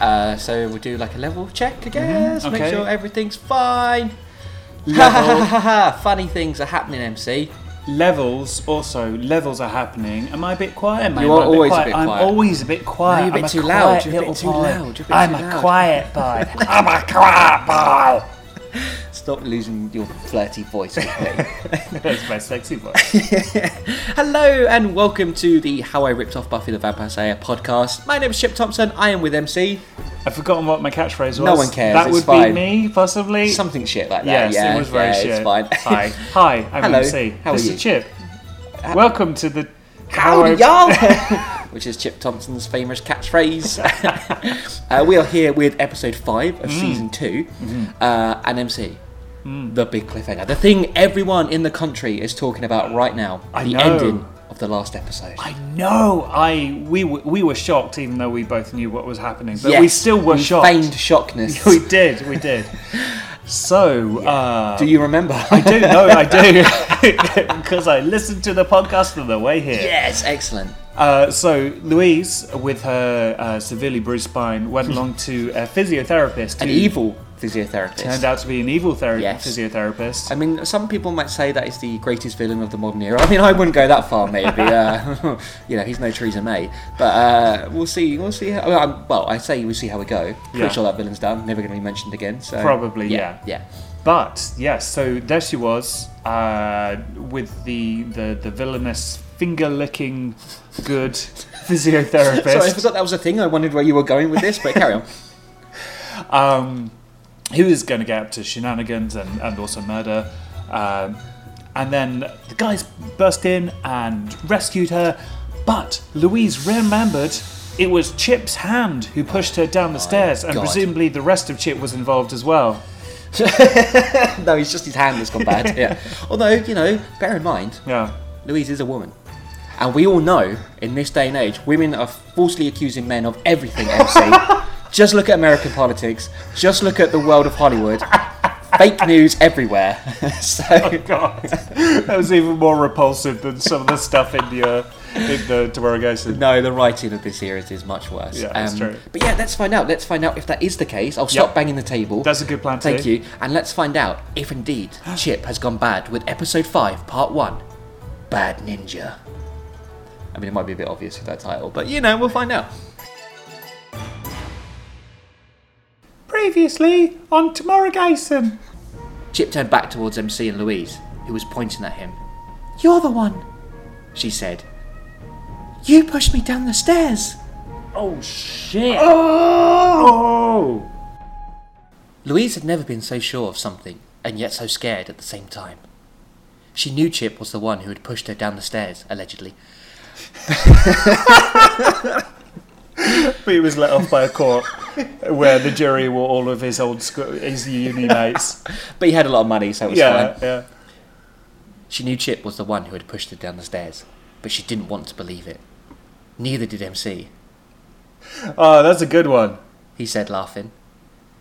Uh, so we'll do like a level check, I guess. Make okay. sure everything's fine. Funny things are happening, MC. levels also levels are happening. Am I a bit quiet? Am You I are always a bit quiet. I'm quiet. always a bit quiet. No, you're a bit I'm too quiet loud. You're a bit too boy. loud. You're a bit I'm too a loud. quiet boy. I'm a quiet boy. Stop losing your flirty voice. That's my sexy voice. Hello and welcome to the How I Ripped Off Buffy the Vampire Slayer podcast. My name is Chip Thompson. I am with MC. I've forgotten what my catchphrase was. No one cares, That it's would fine. be me, possibly. Something shit like that. yes, yeah, it was very yeah, shit. It's fine. Hi, hi. I'm Hello, MC. how are you? is Chip. Welcome to the Howdy, How y'all! Which is Chip Thompson's famous catchphrase. uh, we are here with episode 5 Mm. of season 2 Mm-hmm. uh, and MC. The big cliffhanger. The thing everyone in the country is talking about right now. I the know. ending of the last episode. I know. I we were, we were shocked, even though we both knew what was happening. But Yes, we still were we shocked. Feigned shockness. We did. We did. So uh, Do you remember? I do. No, I do, because I listened to the podcast on the way here. yes, excellent. Uh, so Louise, with her uh, severely bruised spine, went along to a physiotherapist. An who evil physiotherapist. turned out to be an evil therapy Yes. physiotherapist. I mean, some people might say that is the greatest villain of the modern era. I mean, I wouldn't go that far, maybe. Uh, you know, he's no Theresa May, but uh, we'll see. We'll see. How, well, well, I say we'll see how we go. Pretty Yeah. sure that villain's done. Never going to be mentioned again. So Probably, yeah, yeah. But yes, so there she was uh, with the, the the villainous finger licking good physiotherapist. Sorry, I forgot that was a thing. I wondered where you were going with this, but carry on. um, who is going to get up to shenanigans and, and also murder. Um, and then the guys burst in and rescued her, but Louise remembered it was Chip's hand who pushed her down the stairs, and God. presumably the rest of Chip was involved as well. no, it's just his hand that's gone bad. Yeah. Although you know, bear in mind, Yeah. Louise is a woman. And we all know, in this day and age, women are falsely accusing men of everything, MC. just look at American politics. Just look at the world of Hollywood. Fake news everywhere. so, God, that was even more repulsive than some of the stuff in the uh, in the interrogation. no, the writing of this series is much worse. Um, Yeah, that's true. But yeah, let's find out. Let's find out if that is the case. I'll stop Yep. banging the table. That's a good plan too. Thank too. you. And let's find out if indeed Chip has gone bad with episode 5, part 1 Bad Ninja. I mean, it might be a bit obvious with that title, but you know, we'll find out. Previously on Tomorrowgason. Chip turned back towards MC and Louise, who was pointing at him. You're the one, she said. You pushed me down the stairs. Oh shit! Oh! Louise had never been so sure of something, and yet so scared at the same time. She knew Chip was the one who had pushed her down the stairs, allegedly. But he was let off by a court where the jury were all of his old school, his uni mates. But he had a lot of money, so it was yeah, fine. yeah. She knew Chip was the one who had pushed her down the stairs, but she didn't want to believe it. Neither did MC, Oh, ah, that's a good one. he said, laughing.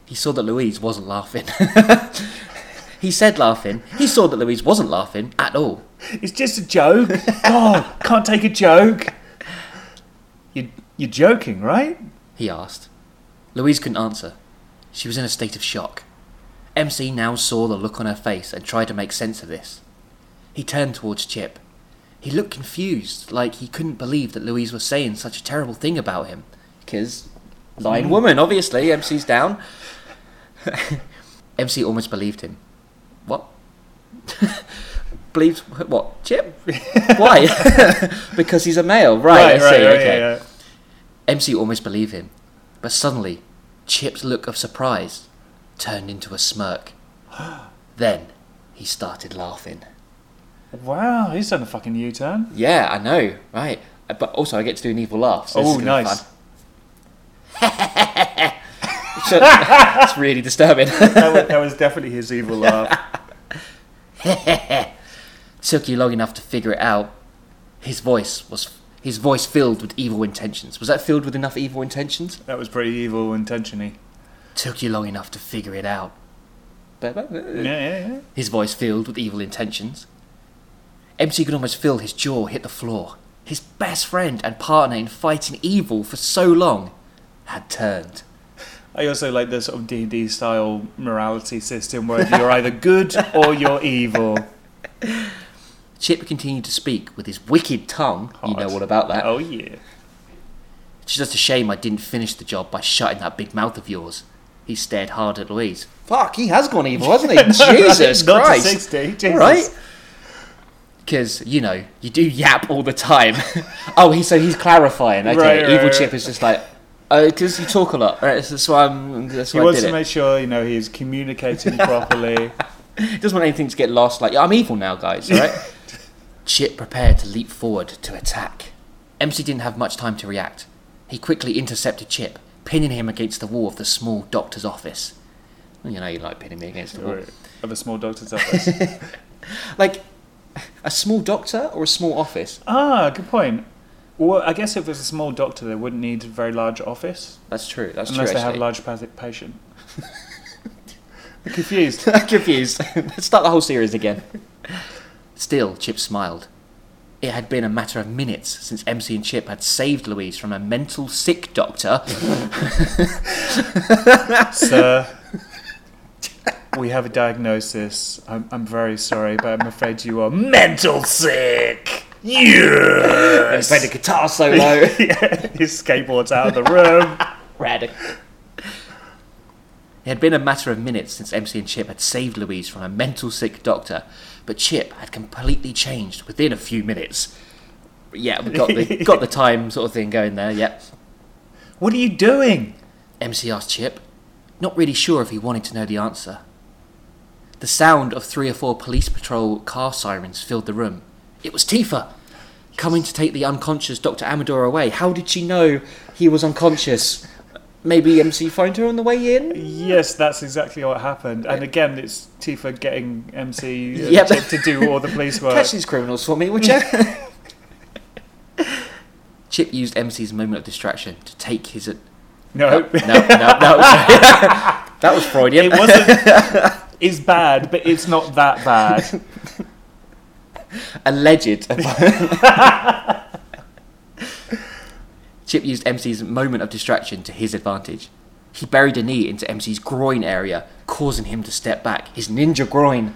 He saw that Louise wasn't laughing. he said, laughing. He saw that Louise wasn't laughing at all. It's just a joke. Oh, can't take a joke. You, you're joking, right? he asked. Louise couldn't answer. She was in a state of shock. MC now saw the look on her face and tried to make sense of this. He turned towards Chip. He looked confused, like he couldn't believe that Louise was saying such a terrible thing about him. Because, lying mm. woman, obviously, MC's down. MC almost believed him. What? Believed what? Chip? Why? because he's a male, right? I see. okay. yeah, yeah. MC almost believed him, but suddenly, Chip's look of surprise turned into a smirk. then he started laughing. Wow, he's done a fucking U-turn. Yeah, I know, right? But also, I get to do an evil laugh. So Oh, is gonna be nice. It's really disturbing. That was, that was definitely his evil laugh. Took you long enough to figure it out. His voice was his voice filled with evil intentions. Was that filled with enough evil intentions? That was pretty evil intention-y. Took you long enough to figure it out. Uh, yeah, yeah, yeah. his voice filled with evil intentions. MC could almost feel his jaw hit the floor. His best friend and partner in fighting evil for so long had turned. I also like the sort of D and D style morality system where you're either good or you're evil. Chip continued to speak with his wicked tongue. You know all about that. Oh yeah. It's just a shame I didn't finish the job by shutting that big mouth of yours. He stared hard at Louise. Fuck, he has gone evil, hasn't he? Jesus Not to Christ. 60, Jesus. Right? Because, you know, you do yap all the time. oh, he, so he's clarifying. Okay, Right, right, evil right. Chip is just like, oh, because you talk a lot. Right, that's why, I'm, that's He why I wants to it. make sure you know he's communicating properly. He doesn't want anything to get lost. Like, I'm evil now, guys. All right. Chip prepared to leap forward to attack. MC didn't have much time to react. He quickly intercepted Chip, pinning him against the wall of the small doctor's office. You know, you like pinning me against the wall. Right. of a small doctor's office. Like, a small doctor or a small office? ah, good point. Well, I guess if it's a small doctor, they wouldn't need a very large office That's true. That's unless true. they have a large patient. I'm confused. I'm confused. Let's start the whole series again. Still, Chip smiled. It had been a matter of minutes since MC and Chip had saved Louise from a mental sick doctor. Sir, we have a diagnosis. I'm, I'm very sorry, but I'm afraid you are mental sick. He Yes. played a guitar solo. yeah, his skateboard's out of the room. Radical. It had been a matter of minutes since MC and Chip had saved Louise from a mental sick doctor, but Chip had completely changed within a few minutes. Yeah, we got the got the time sort of thing going there. Yeah. What are you doing? MC asked Chip, not really sure if he wanted to know the answer. The sound of three or four police patrol car sirens filled the room. It was Tifa, coming to take the unconscious Dr. Amador away. How did she know he was unconscious? Maybe MC phoned her on the way in? Yes, that's exactly what happened. And again, it's Tifa getting MC uh, Yep. To do all the police work. Catch these criminals for me, would you? Chip used MC's moment of distraction to take his. No, No, no, no, no. that was Freudian. it wasn't. It's bad, but it's not that bad. Alleged. Chip used MC's moment of distraction to his advantage. He buried a knee into MC's groin area, causing him to step back, his ninja groin.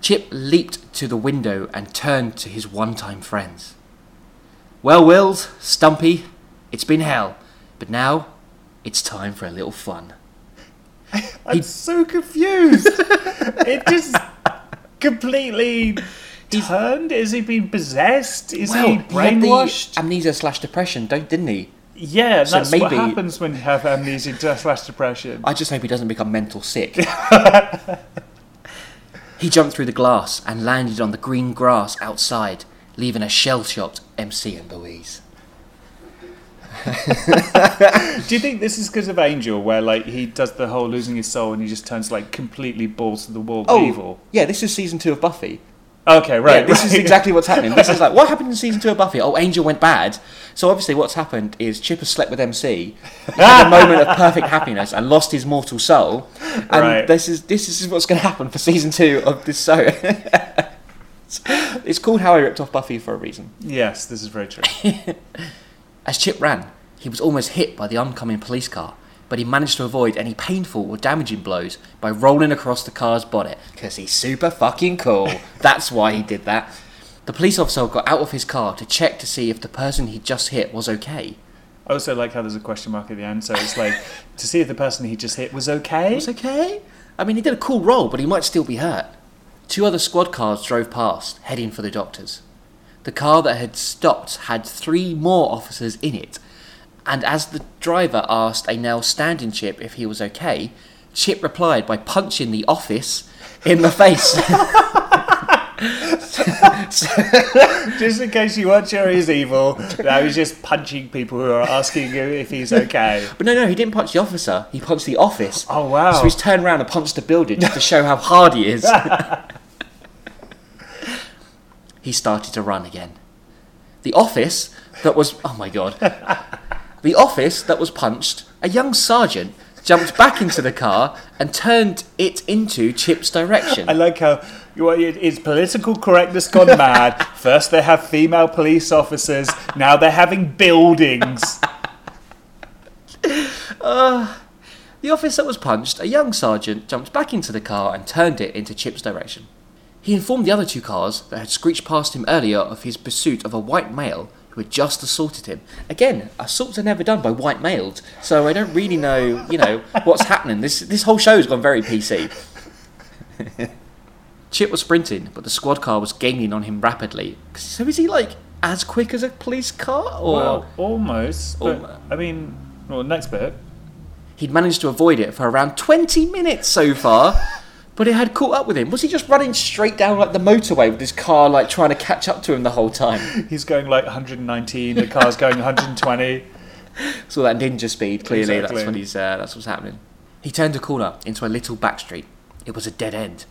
Chip leaped to the window and turned to his one time friends. Well, Wills, Stumpy, it's been hell, but now it's time for a little fun. I'm so confused. it just completely turned. Is he being possessed? Is well, he he brainwashed? amnesia slash depression, don't, didn't he? yeah, so that's what happens when you have amnesia slash depression. I just hope he doesn't become mental sick. he jumped through the glass and landed on the green grass outside, leaving a shell shocked MC and Louise. Do you think this is because of Angel, where like he does the whole losing his soul and he just turns like completely balls to the wall oh, evil? yeah, this is season two of Buffy. Okay, right. yeah, this is exactly what's happening. This is like, what happened in season two of Buffy? Oh, Angel went bad. So obviously, what's happened is Chip has slept with MC, had a moment of perfect happiness, and lost his mortal soul. And Right. this is this is what's going to happen for season two of this show. it's called How I Ripped Off Buffy for a reason. Yes, this is very true. As Chip ran, he was almost hit by the oncoming police car, but he managed to avoid any painful or damaging blows by rolling across the car's bonnet, because he's super fucking cool. That's why he did that. The police officer got out of his car to check to see if the person he'd just hit was okay. I also like how there's a question mark at the end, so it's like to see if the person he just hit was okay. Was okay? I mean, he did a cool roll, but he might still be hurt. Two other squad cars drove past, heading for the doctors. The car that had stopped had three more officers in it, and as the driver asked a now standing Chip if he was okay, Chip replied by punching the office in the face. Just in case you weren't sure he's evil, now he's just punching people who are asking him if he's okay. but no, no, he didn't punch the officer, he punched the office. Oh wow! So he's turned around and punched the building just to show how hard he is. he started to run again. The office that was oh my god. The office that was punched, a young sergeant jumped back into the car and turned it into Chip's direction. I like how it- it's political correctness gone mad. First they have female police officers, now they're having buildings. Ah, the officer that was punched, a young sergeant, jumped back into the car and turned it into Chip's direction. He informed the other two cars that had screeched past him earlier of his pursuit of a white male who had just assaulted him. Again, assaults are never done by white males, so I don't really know, you know, what's happening. This this whole show's gone very PC. Chip was sprinting, but the squad car was gaining on him rapidly. So is he like as quick as a police car, or Well, almost. But, I mean, well, next bit. he'd managed to avoid it for around twenty minutes so far? But it had caught up with him. Was he just running straight down like the motorway with his car, like trying to catch up to him the whole time? He's going like 119. The car's going 120. So that ninja speed, clearly, Exactly. that's what he's. Uh, that's what's happening. He turned a corner into a little back street. It was a dead end.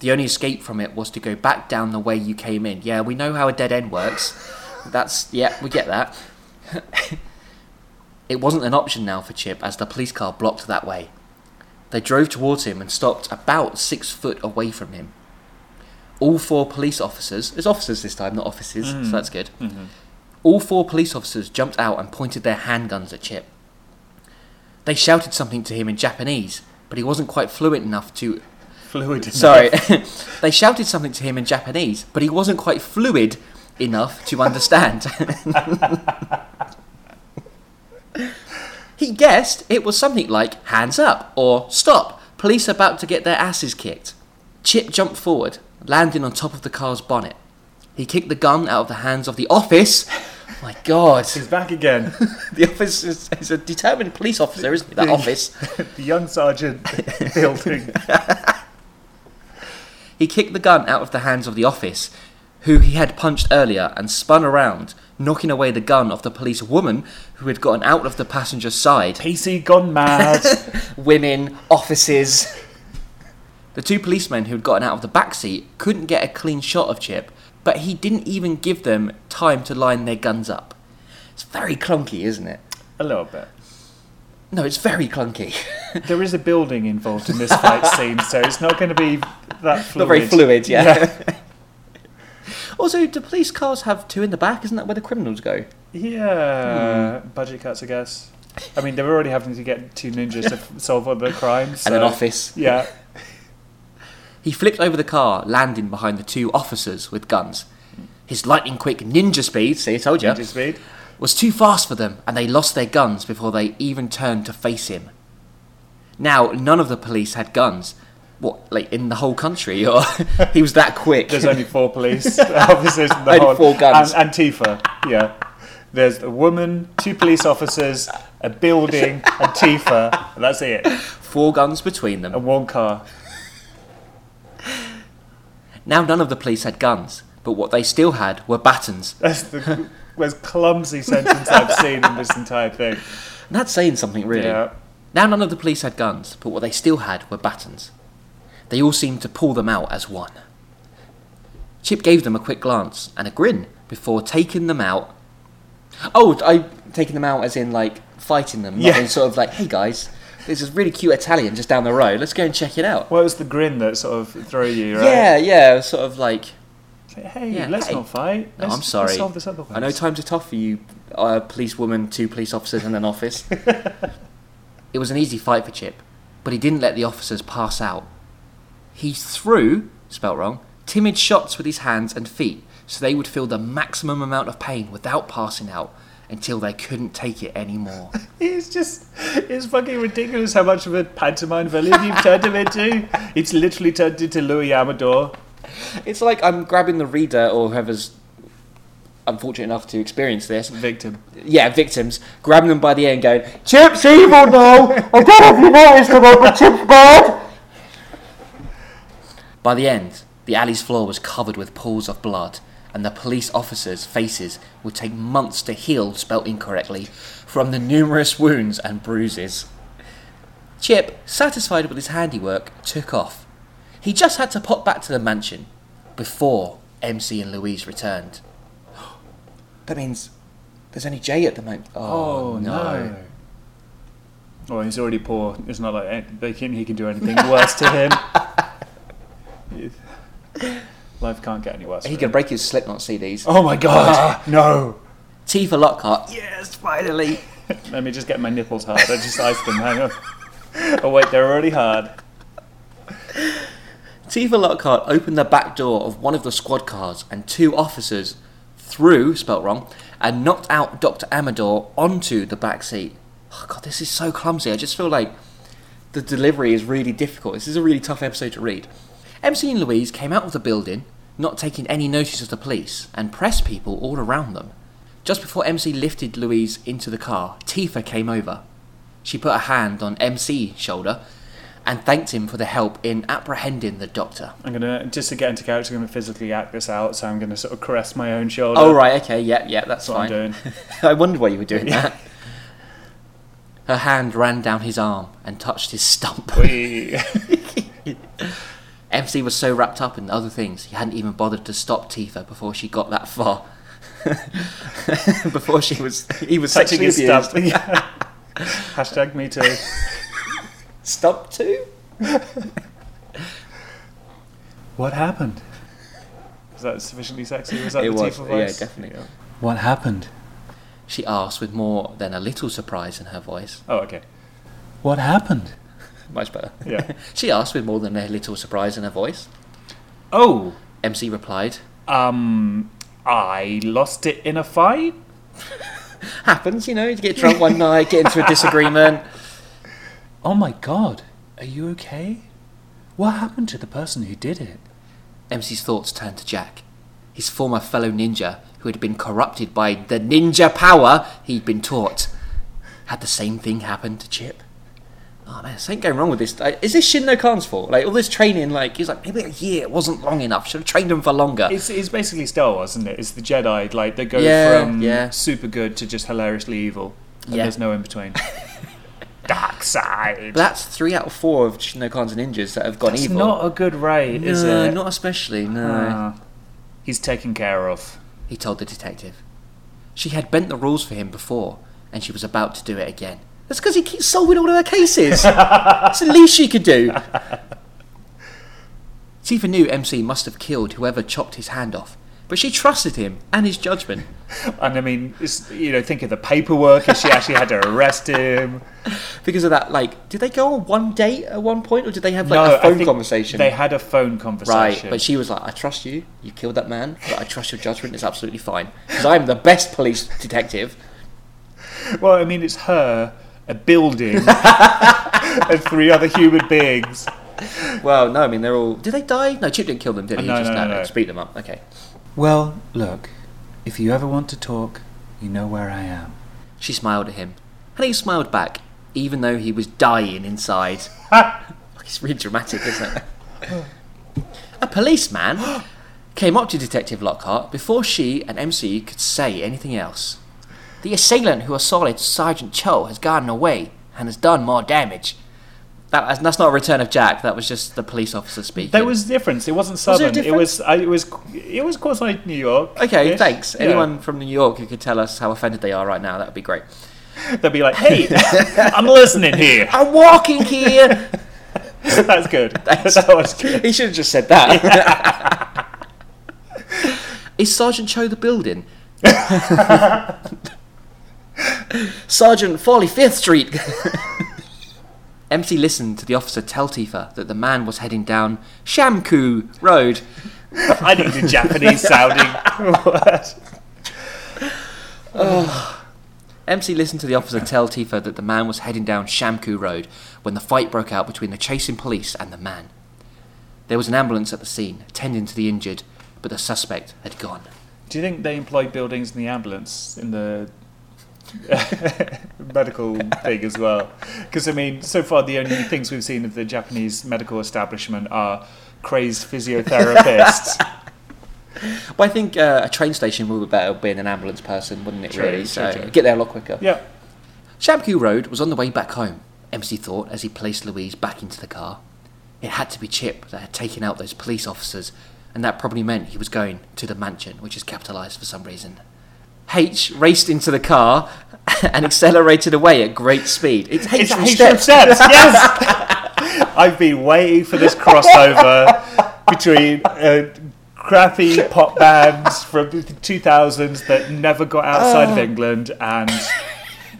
The only escape from it was to go back down the way you came in. Yeah, we know how a dead end works. That's yeah, we get that. it wasn't an option now for Chip as the police car blocked that way. They drove towards him and stopped about six foot away from him. All four police officers, there's officers this time, not officers, so mm-hmm. that's good. Mm-hmm. All four police officers jumped out and pointed their handguns at Chip. They shouted something to him in Japanese, but he wasn't quite fluent enough to. Fluid. Sorry. they shouted something to him in Japanese, but he wasn't quite fluid enough to understand. he guessed it was something like hands up or stop, police about to get their asses kicked. Chip jumped forward, landing on top of the car's bonnet. He kicked the gun out of the hands of the office. My God. He's back again. The office is, is a determined police officer, isn't he? That office. the young sergeant building. He kicked the gun out of the hands of the office, who he had punched earlier, and spun around, knocking away the gun of the police woman who had gotten out of the passenger side. PC gone mad. Women, offices. The two policemen who had gotten out of the back seat couldn't get a clean shot of Chip, but he didn't even give them time to line their guns up. It's very clunky, isn't it? A little bit. No, it's very clunky. There is a building involved in this fight scene, so it's not going to be that fluid. Not very fluid, yeah. Also, do police cars have two in the back? Isn't that where the criminals go? Yeah. Hmm. Budget cuts, I guess. I mean, they're already having to get two ninjas to solve all the crimes. And an office. Yeah. He flipped over the car, landing behind the two officers with guns. His lightning quick ninja speed, see, I told you, Ninja speed. was too fast for them, and they lost their guns before they even turned to face him. Now, none of the police had guns. What, like in the whole country? Or he was that quick? There's only four police officers in the Only whole. four guns. And Antifa. Yeah. There's a woman, two police officers, a building, Antifa. and That's it. Four guns between them. And one car. Now, none of the police had guns, but what they still had were batons. That's the most clumsy sentence I've seen in this entire thing. And that's saying something, really. Yeah. Now none of the police had guns, but what they still had were batons. They all seemed to pull them out as one. Chip gave them a quick glance and a grin before taking them out. Oh, I taking them out as in like fighting them, not Yeah. in sort of like, hey guys, there's this really cute Italian just down the road. Let's go and check it out. Well, it was the grin that sort of threw you, right? Yeah, yeah, sort of like. Hey, Yeah, let's hey. not fight. Let's, I'm sorry. Solve this other I know times are tough for you, uh, police woman, two police officers, and an office. it was an easy fight for Chip, but he didn't let the officers pass out. He threw, spelt wrong, timid shots with his hands and feet so they would feel the maximum amount of pain without passing out until they couldn't take it anymore. It's just, it's fucking ridiculous how much of a pantomime villain you've turned him into. It's literally turned into Louis Amador. it's like I'm grabbing the reader or whoever's unfortunate enough to experience this Victim. yeah, victims, grabbing them by the ear and going, Chip's evil now! I don't know if you noticed or not, but Chip's bad! By the end, the alley's floor was covered with pools of blood, and the police officers' faces would take months to heal, spelt incorrectly, from the numerous wounds and bruises. Chip, satisfied with his handiwork, took off. He just had to pop back to the mansion before MC and Louise returned. That means there's only Jay at the moment. Oh, no. Well, he's already poor. It's not like eh, they can, he can do anything worse to him. Life can't get any worse. He for can him. break his Slipknot CDs. Oh my god! no! Tifa Lockhart. Yes, finally. Let me just get my nipples hard. I just iced them. Hang on. oh wait, they're already hard. Tifa Lockhart opened the back door of one of the squad cars and two officers threw, spelt wrong, and knocked out Dr. Amador onto the back seat. Oh god, this is so clumsy. I just feel like the delivery is really difficult. This is a really tough episode to read. MC and Louise came out of the building, not taking any notice of the police, and pressed people all around them. Just before MC lifted Louise into the car, Tifa came over. She put a hand on MC's shoulder and thanked him for the help in apprehending the doctor. I'm gonna just to get into character. I'm gonna physically act this out, so I'm gonna sort of caress my own shoulder. Oh right, okay, yeah, yeah, that's That's what I'm fine. doing. I wondered why you were doing that. Her hand ran down his arm and touched his stump. MC was so wrapped up in other things, he hadn't even bothered to stop Tifa before she got that far. before she was, he was Touching sexually his. Yeah. Hashtag me too. Stump too? What happened? Was that sufficiently sexy? Was that It the was, Tifa yeah, voice? definitely. What happened? She asked with more than a little surprise in her voice. Oh, okay. What happened? Much better. Yeah. she asked with more than a little surprise in her voice. Oh, MC replied, um, I lost it in a fight. Happens, you know, you get drunk one night, get into a disagreement. Oh my god, are you okay? What happened to the person who did it? MC's thoughts turned to Jack, his former fellow ninja who had been corrupted by the ninja power he'd been taught. Had the same thing happened to Chip? Oh man, something going wrong with this. Uh, Is this Shinno Khan's fault? Like all this training, like he's like maybe a year wasn't long enough. Should have trained him for longer. It's, it's basically Star Wars, isn't it? It's the Jedi, like they go Yeah, from yeah. super good to just hilariously evil. And Yeah. there's no in between. Dark side. But that's three out of four of Shinno Khan's ninjas that have gone That's evil. not a good rate, is no, it? not especially. No, Ah. he's taken care of. he told the detective. She had bent the rules for him before, and she was about to do it again. That's because he keeps solving all of her cases. That's the least she could do. Tifa knew MC must have killed whoever chopped his hand off, but she trusted him and his judgment. And I mean, it's, you know, think of the paperwork. If she actually had to arrest him. Because of that, like, did they go on one date at one point, or did they have like no, a I phone conversation? They had a phone conversation, Right, but she was like, I trust you, you killed that man, but I trust your judgment, it's absolutely fine. Because I'm the best police detective. Well, I mean, it's her, a building, and three other human beings. Well, no, I mean, they're all. Did they die? No, Chip didn't kill them, did he? No, he just no, no, no. just beat them up. Okay. Well, look, if you ever want to talk, you know where I am. She smiled at him, and he smiled back, even though he was dying inside. it's really dramatic, isn't it? A policeman came up to Detective Lockhart before she and MC could say anything else. The assailant who assaulted Sergeant Cho has gotten away and has done more damage. That, that's not a return of Jack. That was just the police officer speaking. There was a difference. It wasn't southern. it was. I, it was. It was, like New York. Okay, thanks. Anyone from New York who could tell us how offended they are right now, that would be great. They'll be like, "Hey, I'm listening here." I'm walking here. That's good. That was good. he should have just said that. Is Sergeant Cho the building? Sergeant Farley, Fifth Street. MC listened to the officer tell Tifa that the man was heading down Shamku Road. I need a Japanese sounding word. MC listened to the officer tell Tifa that the man was heading down Shamku Road when the fight broke out between the chasing police and the man. There was an ambulance at the scene, tending to the injured, but the suspect had gone. Do you think they employ buildings in the ambulance in the medical thing as well? Because I mean, so far the only things we've seen of the Japanese medical establishment are crazed physiotherapists. But I think uh, a train station would be better being an ambulance person, wouldn't it? True, really, true, so true. get there a lot quicker. yeah. Shamku Road was on the way back home. MC thought as he placed Louise back into the car. It had to be Chip that had taken out those police officers, and that probably meant he was going to the mansion, which is capitalised for some reason. H raced into the car and accelerated away at great speed. It's H It's from H Steps. Steps, yes! I've been waiting for this crossover between uh, crappy pop bands from the 2000s that never got outside of England and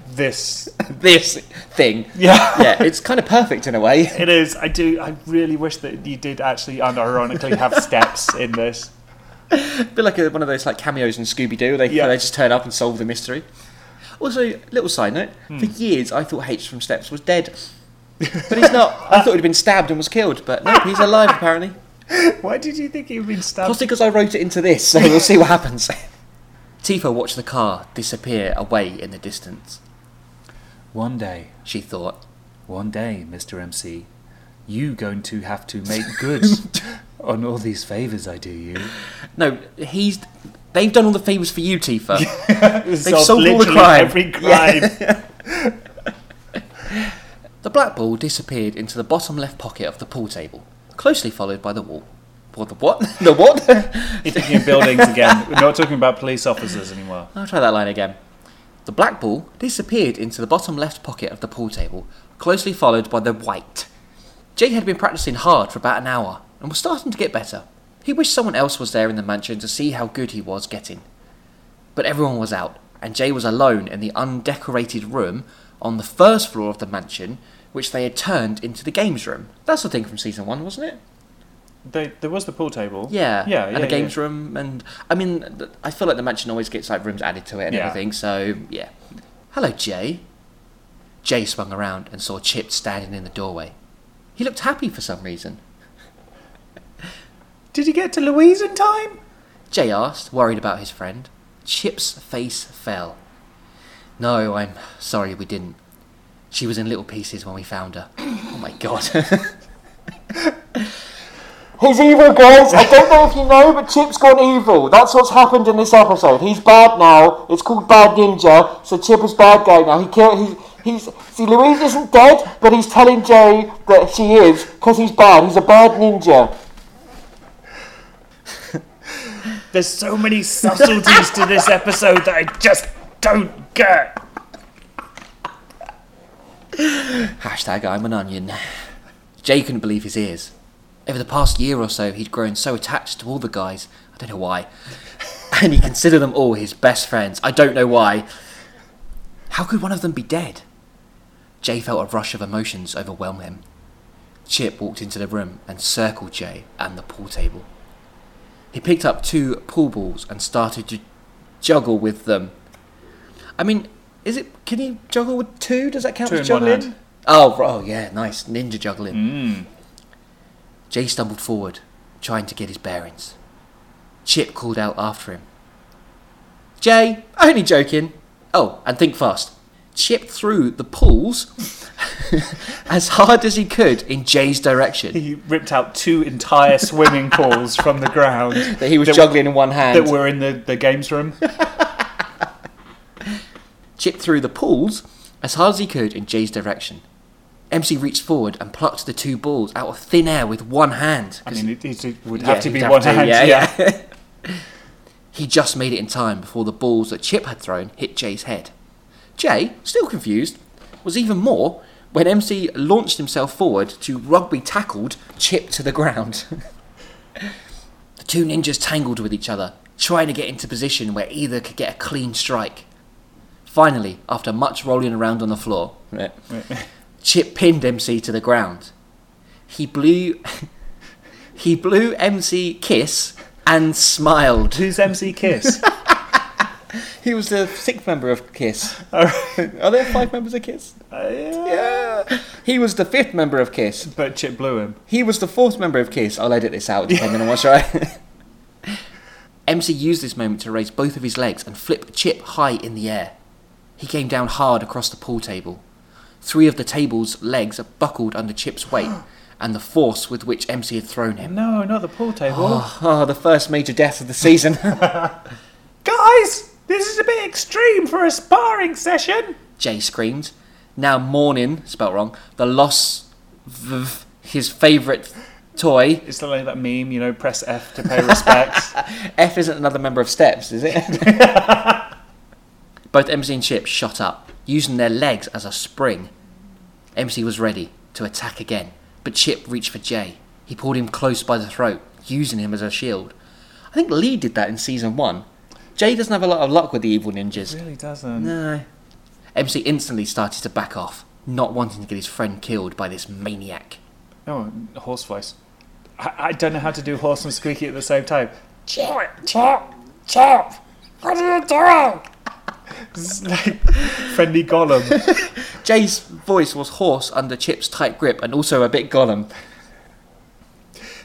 this. this thing. Yeah. Yeah, it's kind of perfect in a way. It is. I do. I really wish that you did actually, unironically, have steps in this. A bit like a, one of those like cameos in Scooby Doo. They Yeah. they just turn up and solve the mystery. Also, little side note: Hmm. for years I thought H from Steps was dead, but he's not. I thought he'd been stabbed and was killed, but no, he's alive apparently. Why did you think he'd been stabbed? Possibly because I wrote it into this, so we'll see what happens. Tifa watched the car disappear away in the distance. One day, She thought, one day, Mr. MC, you going to have to make good on all these favours I do you. "No, he's. They've done all the favours for you, Tifa. They've solved all the crime. Every crime. The black ball disappeared into the bottom left pocket of the pool table, closely followed by the wall. What the what? the what? You're thinking of buildings again. We're not talking about police officers anymore. I'll try that line again. The black ball disappeared into the bottom left pocket of the pool table, closely followed by the white. Jay had been practicing hard for about an hour and was starting to get better. He wished someone else was there in the mansion to see how good he was getting. But everyone was out, and Jay was alone in the undecorated room on the first floor of the mansion, which they had turned into the games room. That's the thing from season one, wasn't it? They, there was the pool table. Yeah, Yeah, and yeah, a games yeah. room, and I mean, I feel like the mansion always gets like rooms added to it and Yeah. everything. So yeah. Hello, Jay. Jay swung around and saw Chip standing in the doorway. He looked happy for some reason. Did he get to Louise in time? Jay asked, worried about his friend. Chip's face fell. No, I'm sorry we didn't. She was in little pieces when we found her. Oh my god. He's evil, guys. I don't know if you know, but Chip's gone evil. That's what's happened in this episode. He's bad now. It's called Bad Ninja. So Chip is bad guy now. He can't. He's. He's. See, Louise isn't dead, but he's telling Jay that she is because he's bad. He's a bad ninja. There's so many subtleties to this episode that I just don't get. Hashtag I'm an onion. Jay couldn't believe his ears. Over the past year or so, he'd grown so attached to all the guys. I don't know why. And he considered them all his best friends. I don't know why. How could one of them be dead? Jay felt a rush of emotions overwhelm him. Chip walked into the room and circled Jay and the pool table. He picked up two pool balls and started to juggle with them. I mean, is it? Can you juggle with two? Does that count Two as juggling? Oh, oh yeah, nice ninja juggling. Mm. Jay stumbled forward, trying to get his bearings. Chip called out after him. Jay, only joking. Oh, and think fast. Chip threw the pools as hard as he could in Jay's direction. He ripped out two entire swimming pools from the ground That he was that- juggling in one hand. that were in the, the games room. chipped threw the pools as hard as he could in Jay's direction. MC reached forward and plucked the two balls out of thin air with one hand. I mean, it, it would Yeah, have to be have one to, hand. yeah, Yeah, yeah. he just made it in time before the balls that Chip had thrown hit Jay's head. Jay, still confused, was even more when MC launched himself forward to rugby tackled Chip to the ground. the two ninjas tangled with each other, trying to get into position where either could get a clean strike. Finally, after much rolling around on the floor, Chip pinned MC to the ground. He blew he blew MC kiss and smiled. Who's MC Kiss? He was the sixth member of Kiss. Are there five members of Kiss? Uh, yeah. Yeah. He was the fifth member of Kiss. But Chip blew him. He was the fourth member of Kiss. I'll edit this out depending on what's right. MC used this moment to raise both of his legs and flip Chip high in the air. He came down hard across the pool table. Three of the table's legs buckled under Chip's weight and the force with which MC had thrown him. No, not the pool table. Oh, the first major death of the season. Guys, this is a bit extreme for a sparring session. Jay screamed, now mourning, spelt wrong, the loss of his favourite toy. It's like that meme, you know, press F to pay respects. F isn't another member of Steps, is it? Both MC and Chip shot up, using their legs as a spring. MC was ready to attack again, but Chip reached for Jay. He pulled him close by the throat, using him as a shield. I think Lee did that in season one. Jay doesn't have a lot of luck with the evil ninjas. really doesn't. No. MC instantly started to back off, not wanting to get his friend killed by this maniac. Oh, hoarse voice. I, I don't know how to do hoarse and squeaky at the same time. Chip, Chip, Chip, what are you doing? It's like friendly Gollum. Jay's voice was hoarse under Chip's tight grip and also a bit Gollum.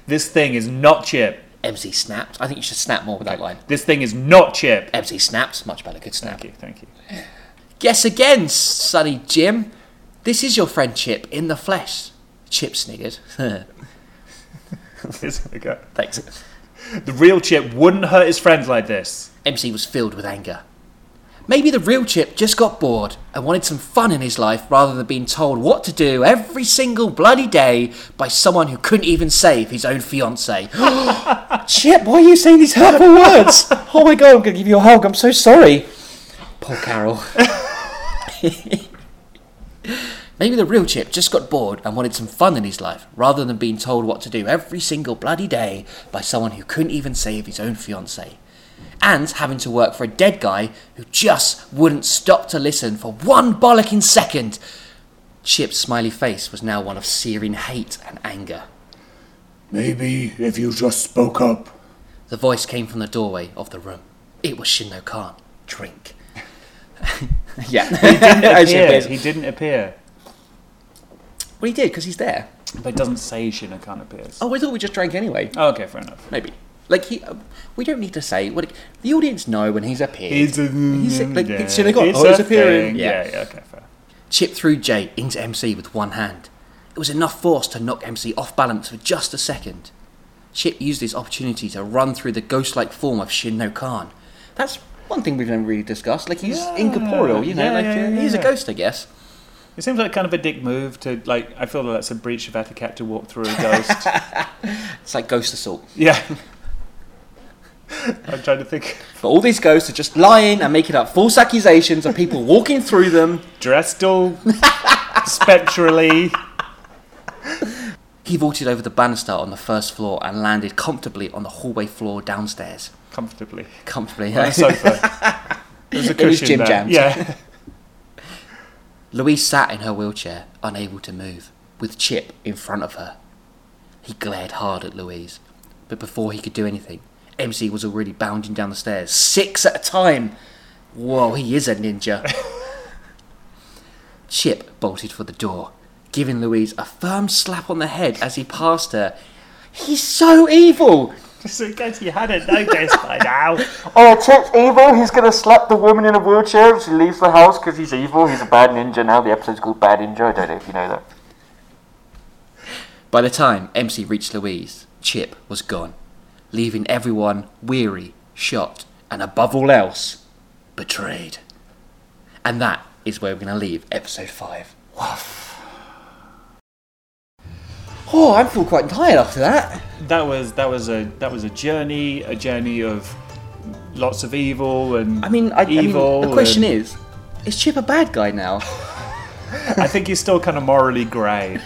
This thing is not Chip. MC snapped. I think you should snap more with that line. This thing is not Chip. MC snapped. Much better. Good snap. Thank you, thank you. Guess again, Sonny Jim. This is your friend Chip in the flesh. Chip sniggered. Here's I. Thanks. The real Chip wouldn't hurt his friends like this. MC was filled with anger. Maybe the real Chip just got bored and wanted some fun in his life rather than being told what to do every single bloody day by someone who couldn't even save his own fiance. Chip, why are you saying these hurtful words? Oh my god, I'm going to give you a hug. I'm so sorry. Poor Carol. Maybe the real Chip just got bored and wanted some fun in his life rather than being told what to do every single bloody day by someone who couldn't even save his own fiance and having to work for a dead guy who just wouldn't stop to listen for one bollocking second. Chip's smiley face was now one of searing hate and anger. Maybe if you just spoke up. The voice came from the doorway of the room. It was Shinno Khan. Drink. yeah. He didn't appear. is. He didn't appear. Well, he did, because he's there. But it doesn't say Shinnokan appears. Oh, I thought we just drank anyway. Oh, okay, fair enough. Maybe. Like, he, uh, we don't need to say. What the audience know when he's appeared. He's a, He's like, yeah. Khan. Oh, he's a appearing. Yeah. Yeah, yeah, okay, fair. Chip threw Jay into MC with one hand. It was enough force to knock MC off balance for just a second. Chip used this opportunity to run through the ghost like form of Shinno Khan. That's one thing we've never really discussed. Like, he's Yeah. incorporeal, you know, Yeah, like, yeah, yeah, he's a ghost, I guess. It seems like kind of a dick move to like. I feel like that's a breach of etiquette to walk through a ghost. It's like ghost assault. yeah. I'm trying to think. But all these ghosts are just lying and making up false accusations of people walking through them. Dressed all spectrally. He vaulted over the banister on the first floor and landed comfortably on the hallway floor downstairs. Comfortably. Comfortably, On a sofa. There's a It was cushion Jim there. jammed. Yeah. Louise sat in her wheelchair, unable to move, with Chip in front of her. He glared hard at Louise, but before he could do anything, MC was already bounding down the stairs, six at a time. Whoa, he is a ninja. Chip bolted for the door, giving Louise a firm slap on the head as he passed her. He's so evil! Just in case you hadn't noticed by now. Oh, Chip's evil. He's gonna slap the woman in a wheelchair if she leaves the house because he's evil. He's a bad ninja now. The episode's called Bad Ninja. I don't know if you know that. By the time MC reached Louise, Chip was gone, leaving everyone weary, shocked, and above all else, betrayed. And that is where we're going to leave episode 5. Oh, I feel quite tired after that. That was that was a that was a journey, a journey of lots of evil and I mean, I, I mean evil. the question and- is, is Chip a bad guy now? I think he's still kind of morally grey.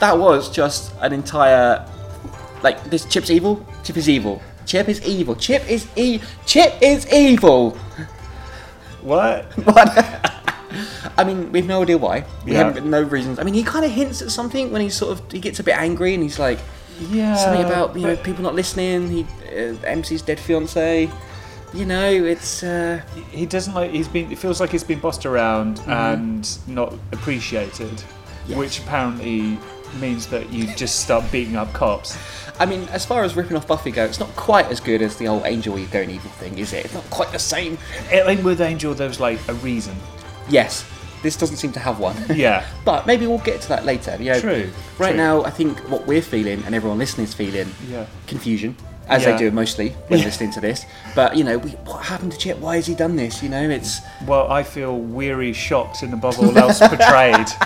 that was just an entire like this Chip's evil. Chip is evil. Chip is evil. Chip is e. Chip is evil. What? What? I mean, we've no idea why. We Yeah. haven't no reasons. I mean, he kind of hints at something when he sort of he gets a bit angry and he's like Yeah. something about you know people not listening. He uh, MC's dead fiance. You know, it's uh, he doesn't like. He's been. It feels like he's been bossed around and not appreciated, Yes. which apparently means that you just start beating up cops. I mean, as far as ripping off Buffy go, it's not quite as good as the whole Angel you going evil thing, is it? It's not quite the same. I think with Angel, there's like a reason. Yes, this doesn't seem to have one. Yeah. But maybe we'll get to that later. You know, True, Right true. now, I think what we're feeling and everyone listening is feeling Yeah. confusion, as Yeah. they do mostly when listening to this. But you know, we, what happened to Chip? Why has he done this? You know, it's Well, I feel weary, shocked, and above all else betrayed.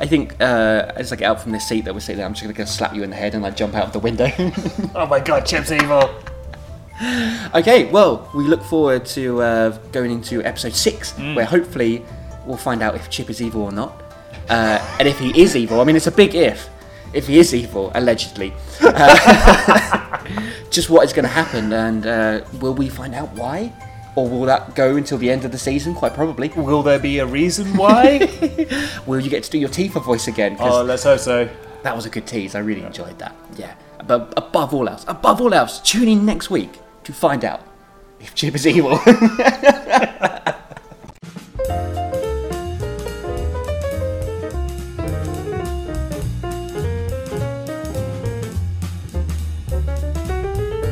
I think uh, as I get out from this seat that we're sitting, there, I'm just gonna go slap you in the head and like jump out of the window. oh my god, Chip's evil. okay, well, we look forward to uh, going into episode six, where hopefully we'll find out if Chip is evil or not, uh, and if he is evil. I mean, it's a big if. If he is evil, allegedly, uh, just what is going to happen, and uh, will we find out why? Or will that go until the end of the season? Quite probably. Will there be a reason why? Will you get to do your Tifa voice again? oh, let's hope so. that was a good tease. I really enjoyed that. Yeah. But above all else, above all else, tune in next week to find out if Chip is evil.